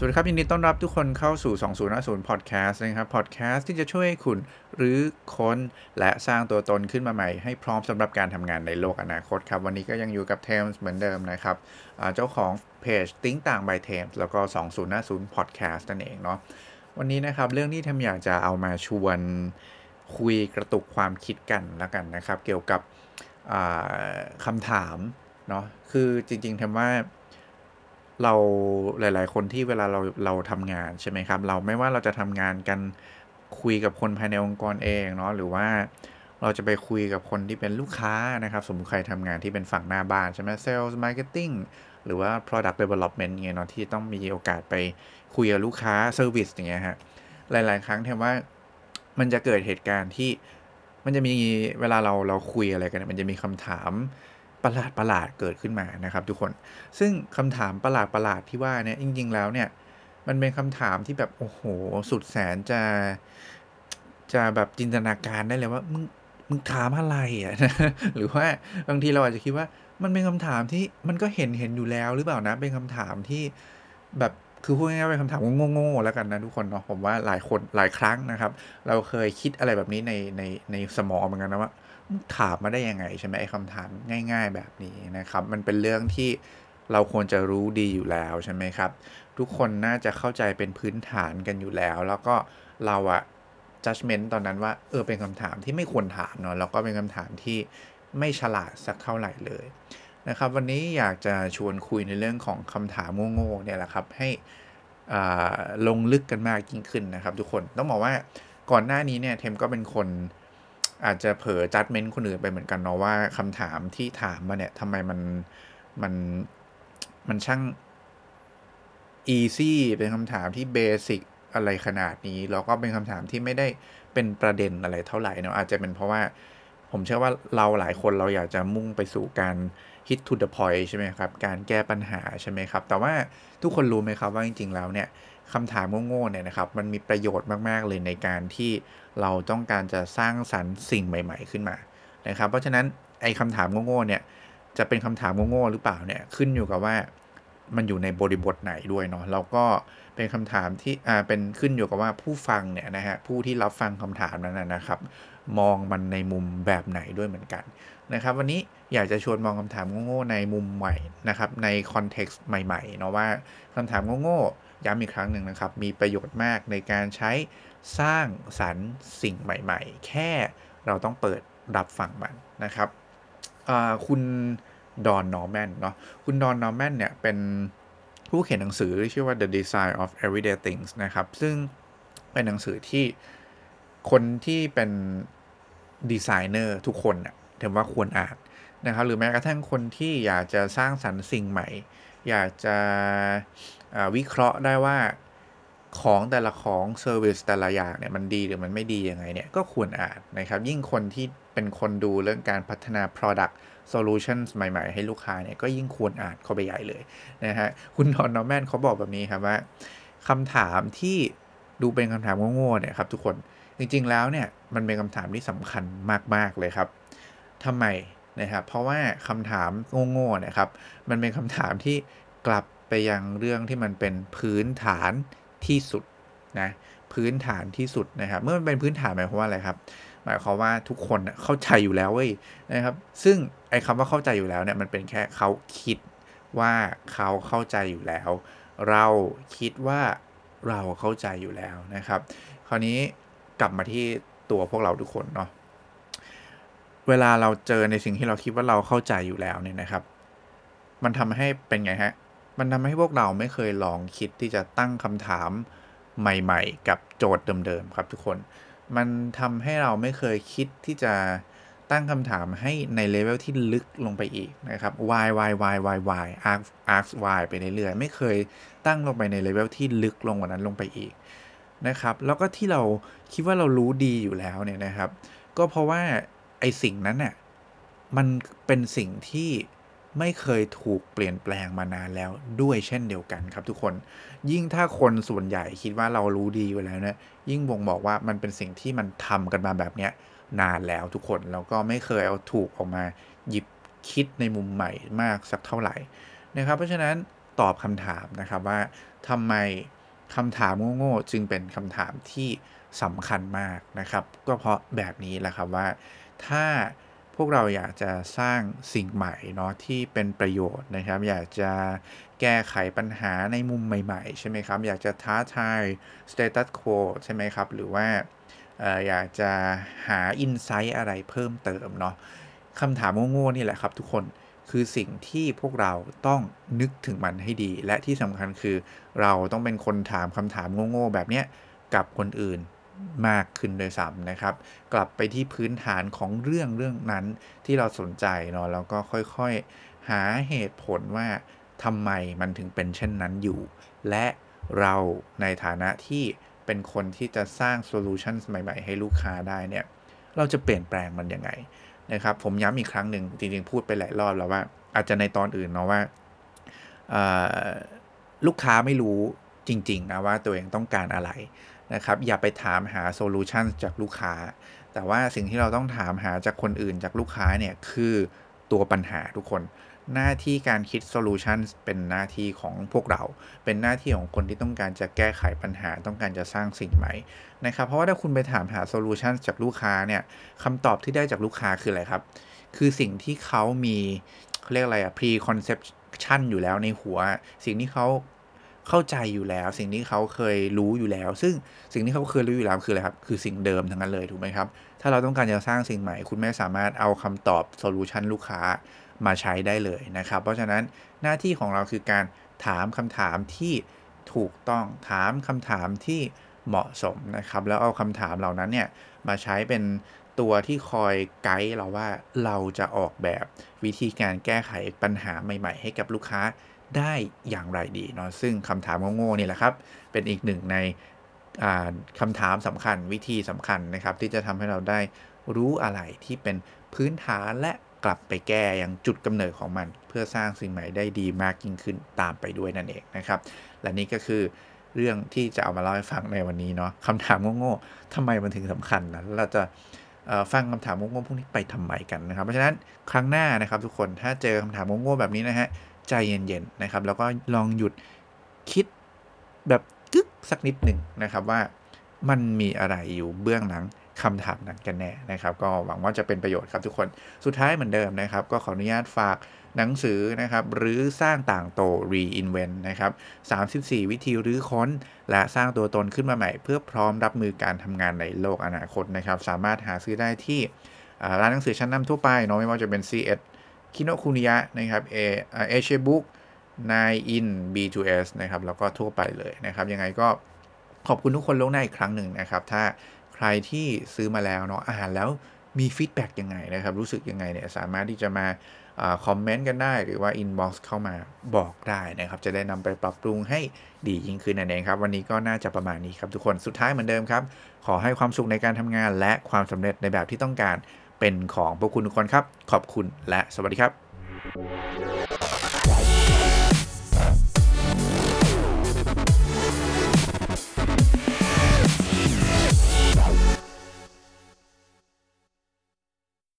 สวัสดีครับ ยินดีต้อนรับทุกคนเข้าสู่ 2050 Podcast นะครับ Podcast ที่จะช่วยให้คุณหรือค้นและสร้างตัวตนขึ้นมาใหม่ ให้พร้อมสำหรับการทำงานในโลกอนาคตครับ วันนี้ก็ยังอยู่กับเทมส์เหมือนเดิมนะครับ เจ้าของเพจติ้งต่าง by เทมส์แล้วก็ 2050 Podcast นั่นเองเนาะวันนี้นะครับเรื่องที่เทมอยากจะเอามาชวนคุยกระตุกความคิดกันแล้วกันนะครับ เกี่ยวกับคำถามเนาะคือจริงๆเทมว่า เราหลาย ๆ คนที่เวลาเราเราทำงานใช่ไหมครับ เราไม่ว่าเราจะทำงานกันคุยกับคนภายในองค์กรเองเนาะหรือว่าเราจะไปคุยกับคนที่เป็นลูกค้านะครับ สมมติใครทำงานที่เป็นฝั่งหน้าบ้านใช่ไหม sales marketing หรือว่า product development เงี้ยเนาะที่ต้องมีโอกาสไปคุยกับลูกค้า service อย่างเงี้ยฮะหลาย ๆ ครั้งแทนว่ามันจะเกิดเหตุการณ์ที่มันจะมีเวลาเราเราคุยอะไรกัน มันจะมีคำถาม ประหลาดประหลาดเกิดขึ้นมานะครับ ทุกคน ซึ่งคำถามประหลาดประหลาดที่ว่าเนี่ยจริง ๆ แล้วเนี่ยมันเป็นคำถามที่แบบโอ้โหสุดแสนจะจะแบบจินตนาการได้เลยว่ามึงมึงถามอะไรอะหรือว่าบางทีเราอาจจะคิดว่ามันเป็นคำถามที่มันก็เห็นเห็นอยู่แล้วหรือเปล่านะ เป็นคำถามที่แบบคือพูดง่ายๆเป็นคำถามโง่ๆแล้วกันนะทุกคนเนาะผมว่าหลายคนหลายครั้งนะครับ เราเคยคิดอะไรแบบนี้ในในในสมองเหมือนกันนะว่า ถามมาได้ยังไงใช่ไหมไอ้คำถามง่าย ๆ แบบนี้นะครับ มันเป็นเรื่องที่เราควรจะรู้ดีอยู่แล้วใช่ไหมครับ ทุกคนน่าจะเข้าใจเป็นพื้นฐานกันอยู่แล้ว แล้วก็เราอะ judgment ตอนนั้นว่าเออเป็นคำถามที่ไม่ควรถามเนาะแล้วก็เป็นคำถามที่ไม่ฉลาดสักเท่าไหร่เลยนะครับวันนี้อยากจะชวนคุยในเรื่องของคำถามโง่ๆเนี่ยแหละครับให้ลงลึกกันมากยิ่งขึ้นนะครับ ทุกคนต้องบอกว่าก่อนหน้านี้เนี่ยเทมก็เป็นคน อาจจะเผลอ judgement คนอื่นไปเหมือนกันเนาะว่าคำถามที่ถามมาเนี่ยทำไมมันมันมันช่าง easy เป็นคำถามที่ basic อะไรขนาดนี้ แล้วก็เป็นคำถามที่ไม่ได้เป็นประเด็นอะไรเท่าไหร่เนาะอาจจะเป็นเพราะว่าผมเชื่อว่าเราหลายคนเราอยากจะมุ่งไปสู่การ hit to the point ใช่ไหมครับ การแก้ปัญหาใช่ไหมครับ แต่ว่าทุกคนรู้ไหมครับว่าจริง ๆ แล้วเนี่ย คำถามโง่ๆเนี่ยนะครับ มันมีประโยชน์มากๆเลยในการที่เราต้องการจะสร้างสรรค์สิ่งใหม่ ๆ ขึ้นมานะครับ เพราะฉะนั้นไอ้คำถามโง่ๆเนี่ยจะเป็นคำถามโง่ๆหรือเปล่าเนี่ยขึ้นอยู่กับว่ามันอยู่ในบริบทไหนด้วยเนาะแล้วก็เป็นคำถามที่อ่าเป็นขึ้นอยู่กับว่าผู้ฟังเนี่ยนะฮะผู้ที่รับฟังคำถามนั้นนะครับ มองมันในมุมแบบไหนด้วยเหมือนกันนะครับ วันนี้อยากจะชวนมองคำถามโง่ๆในมุมใหม่นะครับ ใน context ใหม่ๆเนาะว่าคำถามโง่ๆ ย้ำอีกครั้งหนึ่งนะครับ มีประโยชน์มากในการใช้สร้างสรรค์สิ่งใหม่ ๆ แค่เราต้องเปิดรับฟังมันนะครับคุณดอนนอร์แมนเนาะคุณดอนนอร์แมนเนี่ยเป็นผู้เขียนหนังสือชื่อว่า The Design of Everyday Things นะครับ ซึ่งเป็นหนังสือที่คนที่เป็นดีไซเนอร์ทุกคนเนี่ยถือว่าควรอ่านนะครับ หรือแม้กระทั่งคนที่อยากจะสร้างสรรค์สิ่งใหม่ อยากจะ วิเคราะห์ได้ว่าของแต่ละของ service แต่ละอย่างเนี่ยมันดีหรือมันไม่ดียังไงเนี่ยก็ควรอ่านนะครับ ยิ่งคนที่เป็นคนดูเรื่องการพัฒนา Product Solutions ใหม่ ๆ ให้ลูกค้าเนี่ยก็ยิ่งควรอ่านเข้าไปใหญ่เลยนะฮะคุณดอนนอร์แมนเขาบอกแบบนี้ครับว่าคำถามที่ดูเป็นคำถามโง่ๆเนี่ยครับทุกคนจริงๆแล้วเนี่ยมันเป็นคำถามที่สำคัญมากๆเลยครับทำไมนะครับเพราะว่าคำถามโง่ๆนะครับมันเป็นคำถามที่กลับ ไปยังเรื่องที่มันเป็นพื้นฐานที่สุดนะพื้นฐานที่สุดนะครับ เมื่อมันเป็นพื้นฐานหมายความว่าอะไรครับ หมายความว่าทุกคนเข้าใจอยู่แล้วเว้ยนะครับ ซึ่งไอ้คำว่าเข้าใจอยู่แล้วเนี่ยมันเป็นแค่เขาคิดว่าเขาเข้าใจอยู่แล้ว เราคิดว่าเราเข้าใจอยู่แล้วนะครับ คราวนี้กลับมาที่ตัวพวกเราทุกคนเนาะเวลาเราเจอในสิ่งที่เราคิดว่าเราเข้าใจอยู่แล้วเนี่ยนะครับ มันทำให้เป็นไงฮะ มันทำให้พวกเราไม่เคยลองคิดที่จะตั้งคำถามใหม่ๆ กับโจทย์เดิมๆครับทุกคน มันทำให้เราไม่เคยคิดที่จะตั้งคำถามให้ในเลเวลที่ลึกลงไปอีกนะครับ why why why why why ask ask why ไปเรื่อยๆ ไม่เคยตั้งลงไปในเลเวลที่ลึกลงกว่านั้นลงไปอีกนะครับ แล้วก็ที่เราคิดว่าเรารู้ดีอยู่แล้วเนี่ยนะครับ ก็เพราะว่าไอ้สิ่งนั้นเนี่ยมันเป็นสิ่งที่ ไม่เคยถูกเปลี่ยนแปลงมานานแล้วด้วยเช่นเดียวกันครับทุกคน ยิ่งถ้าคนส่วนใหญ่คิดว่าเรารู้ดีอยู่แล้วเนี่ยยิ่งบ่งบอกว่ามันเป็นสิ่งที่มันทำกันมาแบบเนี้ยนานแล้วทุกคนแล้วก็ไม่เคยเอาถูกออกมาหยิบคิดในมุมใหม่มากสักเท่าไหร่นะครับ เพราะฉะนั้นตอบคำถามนะครับว่าทำไมคำถามโง่ๆจึงเป็นคำถามที่สำคัญมากนะครับ ก็เพราะแบบนี้แหละครับว่าถ้า พวกเราอยากจะสร้างสิ่งใหม่เนาะที่เป็นประโยชน์นะครับ อยากจะแก้ไขปัญหาในมุมใหม่ๆ ใช่ไหมครับ อยากจะท้าทาย status quo ใช่ไหมครับ หรือว่าอยากจะหาอินไซต์อะไรเพิ่มเติมเนาะคำถามโง่ๆนี่แหละครับทุกคนคือสิ่งที่พวกเราต้องนึกถึงมันให้ดี และที่สำคัญคือเราต้องเป็นคนถามคำถามโง่ๆแบบนี้กับคนอื่น มากขึ้นโดยซ้ำนะครับ กลับไปที่พื้นฐานของเรื่องเรื่องนั้นที่เราสนใจเนาะแล้วก็ค่อยๆ หาเหตุผลว่าทำไมมันถึงเป็นเช่นนั้นอยู่ และเราในฐานะที่เป็นคนที่จะสร้าง solution ใหม่ ๆ ให้ลูกค้าได้เนี่ย เราจะเปลี่ยนแปลงมันยังไงนะครับ ผมย้ำอีกครั้งหนึ่งจริงๆ พูดไปหลายรอบแล้วว่า อาจจะในตอนอื่นเนาะว่าลูกค้าไม่รู้จริง ๆ นะว่าตัวเองต้องการอะไร นะครับ อย่าไปถามหา solution จากลูกค้า แต่ว่าสิ่งที่เราต้องถามหาจากคนอื่นจากลูกค้าเนี่ยคือตัวปัญหาทุกคน หน้าที่การคิด solution เป็นหน้าที่ของพวกเรา เป็นหน้าที่ของคนที่ต้องการจะแก้ไขปัญหาต้องการจะสร้างสิ่งใหม่นะครับ เพราะว่าถ้าคุณไปถามหา solution จากลูกค้าเนี่ยคำตอบที่ได้จากลูกค้าคืออะไรครับ คือสิ่งที่เขามีเขาเรียกอะไรอะ preconception อยู่แล้วในหัว สิ่งที่เขา เข้าใจอยู่แล้ว สิ่งที่เขาเคยรู้อยู่แล้ว ซึ่งสิ่งที่เขาเคยรู้อยู่แล้วคืออะไรครับ คือสิ่งเดิมทั้งนั้นเลยถูกไหมครับ ถ้าเราต้องการจะสร้างสิ่งใหม่ คุณไม่สามารถเอาคำตอบโซลูชันลูกค้ามาใช้ได้เลยนะครับ เพราะฉะนั้นหน้าที่ของเราคือการถามคำถามที่ถูกต้องถามคำถามที่เหมาะสมนะครับ แล้วเอาคำถามเหล่านั้นเนี่ยมาใช้เป็นตัวที่คอยไกด์เราว่าเราจะออกแบบวิธีการแก้ไขปัญหาใหม่ ๆ ให้กับลูกค้า ได้อย่างไรดีเนาะซึ่งคำถามโง่ๆนี่แหละครับ เป็นอีกหนึ่งในคำถามสำคัญวิธีสำคัญนะครับ ที่จะทำให้เราได้รู้อะไรที่เป็นพื้นฐานและกลับไปแก้อย่างจุดกำเนิดของมัน เพื่อสร้างสิ่งใหม่ได้ดีมากยิ่งขึ้นตามไปด้วยนั่นเองนะครับ และนี่ก็คือเรื่องที่จะเอามาเล่าให้ฟังในวันนี้เนาะคำถามโง่ๆทำไมมันถึงสำคัญนะเราจะฟังคำถามโง่ๆพวกนี้ไปทำไมกันนะครับ เพราะฉะนั้นครั้งหน้านะครับทุกคนถ้าเจอคำถามโง่ๆแบบนี้นะฮะ ใจเย็นๆนะครับ แล้วก็ลองหยุดคิดแบบกึกสักนิดหนึ่งนะครับว่ามันมีอะไรอยู่เบื้องหลังคำถามนั้นกันแน่นะครับ ก็หวังว่าจะเป็นประโยชน์ครับทุกคนสุดท้ายเหมือนเดิมนะครับ ก็ขออนุญาตฝากหนังสือนะครับหรือสร้างต่างโต reinvent นะครับ34 วิธีรื้อค้น และสร้างตัวตนขึ้นมาใหม่ เพื่อพร้อมรับมือการทำงานในโลกอนาคตนะครับ สามารถหาซื้อได้ที่ร้านหนังสือชั้นนำทั่วไปเนาะไม่ว่าจะเป็น ซีเอ็ด คิโนคุนิยะนะครับเอเอเชียบุ๊คส์ นายอินทร์ B2S นะครับ แล้วก็ทั่วไปเลยนะครับ ยังไงก็ขอบคุณทุกคนล่วงหน้าอีกครั้งหนึ่งนะครับ ถ้าใครที่ซื้อมาแล้วเนาะอ่านแล้วมี feedback ยังไงนะครับ รู้สึกยังไงเนี่ย สามารถที่จะมาคอมเมนต์กันได้ หรือว่า inbox เข้ามาบอกได้นะครับ จะได้นำไปปรับปรุงให้ดียิ่งขึ้นนั่นเองครับ วันนี้ก็น่าจะประมาณนี้ครับทุกคน สุดท้ายเหมือนเดิมครับ ขอให้ความสุขในการทำงานและความสำเร็จในแบบที่ต้องการ เป็นของพวกคุณทุกคนครับ ขอบคุณและสวัสดีครับ